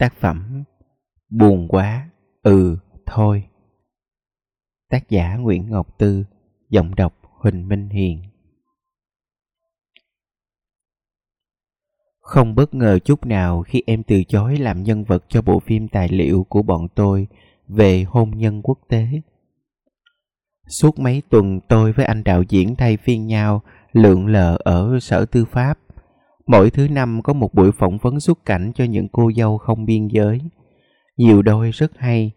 Tác phẩm Buồn quá, ừ, thôi. Tác giả Nguyễn Ngọc Tư, giọng đọc Huỳnh Minh Hiền. Không bất ngờ chút nào khi em từ chối làm nhân vật cho bộ phim tài liệu của bọn tôi về hôn nhân quốc tế. Suốt mấy tuần tôi với anh đạo diễn thay phiên nhau lượn lờ ở sở tư pháp Mỗi thứ năm có một buổi phỏng vấn xuất cảnh cho những cô dâu không biên giới. Nhiều đôi rất hay,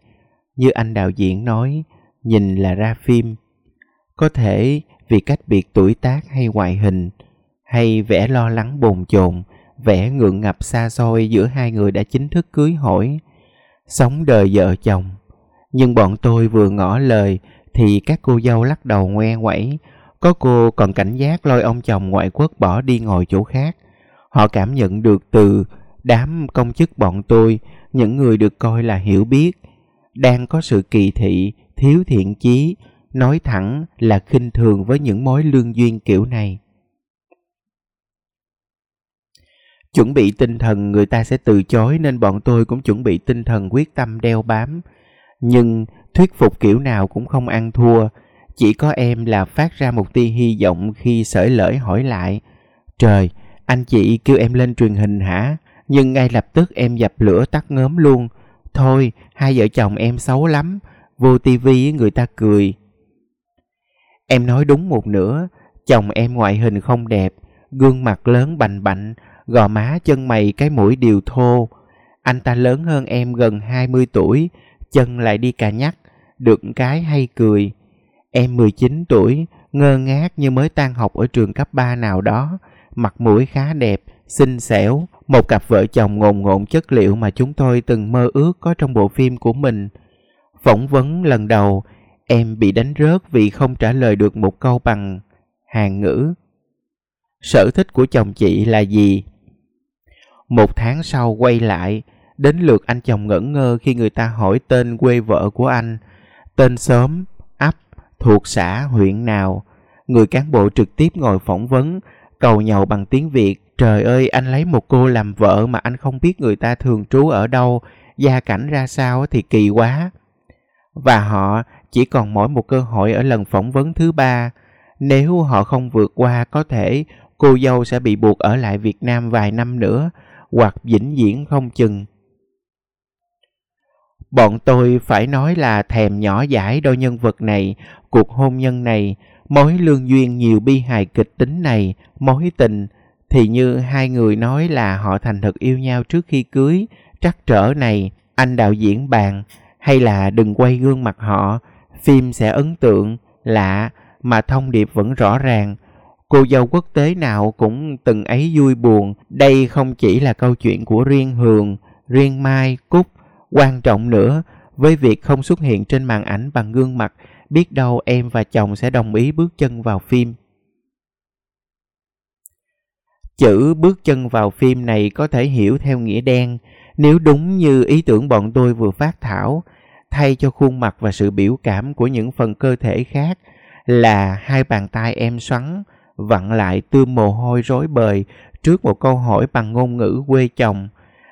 như anh đạo diễn nói, nhìn là ra phim. Có thể vì cách biệt tuổi tác hay ngoại hình, hay vẻ lo lắng bồn chồn, vẻ ngượng ngập xa xôi giữa hai người đã chính thức cưới hỏi, sống đời vợ chồng. Nhưng bọn tôi vừa ngỏ lời thì các cô dâu lắc đầu ngoe ngoẩy, có cô còn cảnh giác lôi ông chồng ngoại quốc bỏ đi ngồi chỗ khác. Họ cảm nhận được từ đám công chức bọn tôi, những người được coi là hiểu biết, đang có sự kỳ thị, thiếu thiện chí, nói thẳng là khinh thường với những mối lương duyên kiểu này. Chuẩn bị tinh thần người ta sẽ từ chối nên bọn tôi cũng chuẩn bị tinh thần quyết tâm đeo bám. Nhưng thuyết phục kiểu nào cũng không ăn thua. Chỉ có em là phát ra một tia hy vọng khi sởi lởi hỏi lại. Trời, anh chị kêu em lên truyền hình hả? Nhưng ngay lập tức em dập lửa tắt ngớm luôn. Thôi, hai vợ chồng em xấu lắm. Vô tivi người ta cười. Em nói đúng một nửa. Chồng em ngoại hình không đẹp. Gương mặt lớn bành bạnh. Gò má chân mày cái mũi đều thô. Anh ta lớn hơn em gần 20 tuổi. Chân lại đi cà nhắc. Được cái hay cười. Em 19 tuổi. Ngơ ngác như mới tan học ở trường cấp 3 nào đó mặt mũi khá đẹp, xinh xẻo, một cặp vợ chồng ngồn ngộn chất liệu mà chúng tôi từng mơ ước có trong bộ phim của mình. Phỏng vấn lần đầu, em bị đánh rớt vì không trả lời được một câu bằng hàn ngữ. Sở thích của chồng chị là gì? Một tháng sau quay lại, đến lượt anh chồng ngẩn ngơ khi người ta hỏi tên quê vợ của anh, tên xóm, ấp, thuộc xã, huyện nào. Người cán bộ trực tiếp ngồi phỏng vấn cầu nhậu bằng tiếng Việt. Trời ơi, anh lấy một cô làm vợ mà anh không biết người ta thường trú ở đâu, gia cảnh ra sao thì kỳ quá. Và họ chỉ còn mỗi một cơ hội ở lần phỏng vấn thứ ba. Nếu họ không vượt qua có thể cô dâu sẽ bị buộc ở lại Việt Nam vài năm nữa hoặc vĩnh viễn không chừng. Bọn tôi phải nói là thèm nhỏ giải đôi nhân vật này, cuộc hôn nhân này mối lương duyên nhiều bi hài kịch tính này, mối tình, thì như hai người nói là họ thành thật yêu nhau trước khi cưới, trắc trở này, anh đạo diễn bàn, hay là đừng quay gương mặt họ, phim sẽ ấn tượng, lạ, mà thông điệp vẫn rõ ràng. Cô dâu quốc tế nào cũng từng ấy vui buồn, đây không chỉ là câu chuyện của riêng Hường, riêng Mai, Cúc, quan trọng nữa, với việc không xuất hiện trên màn ảnh bằng gương mặt biết đâu em và chồng sẽ đồng ý bước chân vào phim. Chữ bước chân vào phim này có thể hiểu theo nghĩa đen, nếu đúng như ý tưởng bọn tôi vừa phát thảo, thay cho khuôn mặt và sự biểu cảm của những phần cơ thể khác là hai bàn tay em xoắn, vặn lại tươm mồ hôi rối bời trước một câu hỏi bằng ngôn ngữ quê chồng,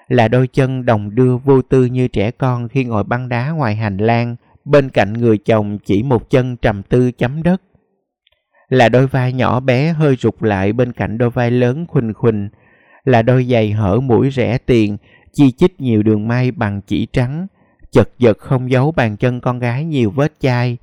là đôi chân đồng đưa vô tư như trẻ con khi ngồi băng đá ngoài hành lang, bên cạnh người chồng chỉ một chân trầm tư chấm đất. Là đôi vai nhỏ bé hơi rụt lại bên cạnh đôi vai lớn khuỳnh khuỳnh, là đôi giày hở mũi rẻ tiền, chi chít nhiều đường may bằng chỉ trắng, chật vật không giấu bàn chân con gái nhiều vết chai.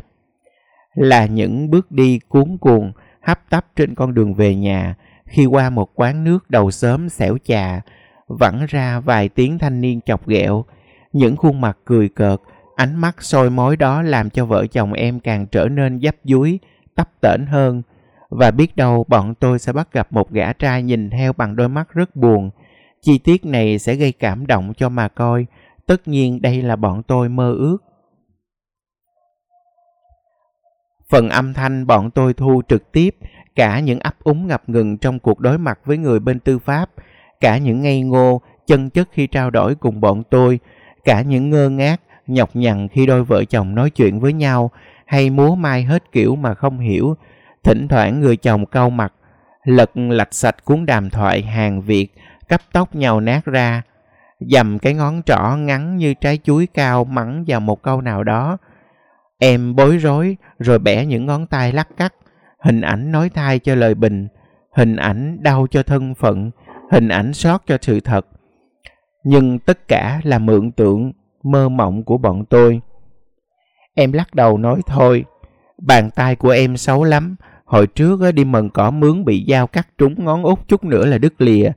Là những bước đi cuốn cuồng, hấp tấp trên con đường về nhà, khi qua một quán nước đầu sớm xẻo chà, vẳng ra vài tiếng thanh niên chọc ghẹo, những khuôn mặt cười cợt, Ánh mắt sôi mối đó làm cho vợ chồng em càng trở nên dấp dúi, tấp tễnh hơn. Và biết đâu bọn tôi sẽ bắt gặp một gã trai nhìn theo bằng đôi mắt rất buồn. Chi tiết này sẽ gây cảm động cho mà coi. Tất nhiên đây là bọn tôi mơ ước. Phần âm thanh bọn tôi thu trực tiếp cả những ấp úng ngập ngừng trong cuộc đối mặt với người bên tư pháp, cả những ngây ngô, chân chất khi trao đổi cùng bọn tôi, cả những ngơ ngác, nhọc nhằn khi đôi vợ chồng nói chuyện với nhau hay múa mai hết kiểu mà không hiểu. Thỉnh thoảng người chồng cau mặt, lật lạch sạch cuốn đàm thoại hàng Việt, cấp tóc nhàu nát ra. dầm cái ngón trỏ ngắn như trái chuối cao mắng vào một câu nào đó. Em bối rối rồi bẻ những ngón tay lắc cắt, hình ảnh nói thai cho lời bình, hình ảnh đau cho thân phận, hình ảnh sót cho sự thật. Nhưng tất cả là mượn tượng, mơ mộng của bọn tôi. Em lắc đầu nói thôi, bàn tay của em xấu lắm, hồi trước đi mần cỏ mướn bị dao cắt trúng ngón út chút nữa là đứt lìa,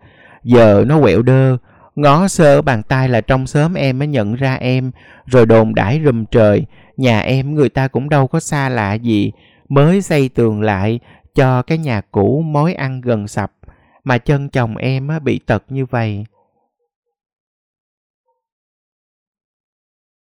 giờ nó quẹo đơ, ngó sơ bàn tay là trong sớm em mới nhận ra em, rồi đồn đãi rùm trời, nhà em người ta cũng đâu có xa lạ gì, mới xây tường lại cho cái nhà cũ mối ăn gần sập, mà chân chồng em bị tật như vậy.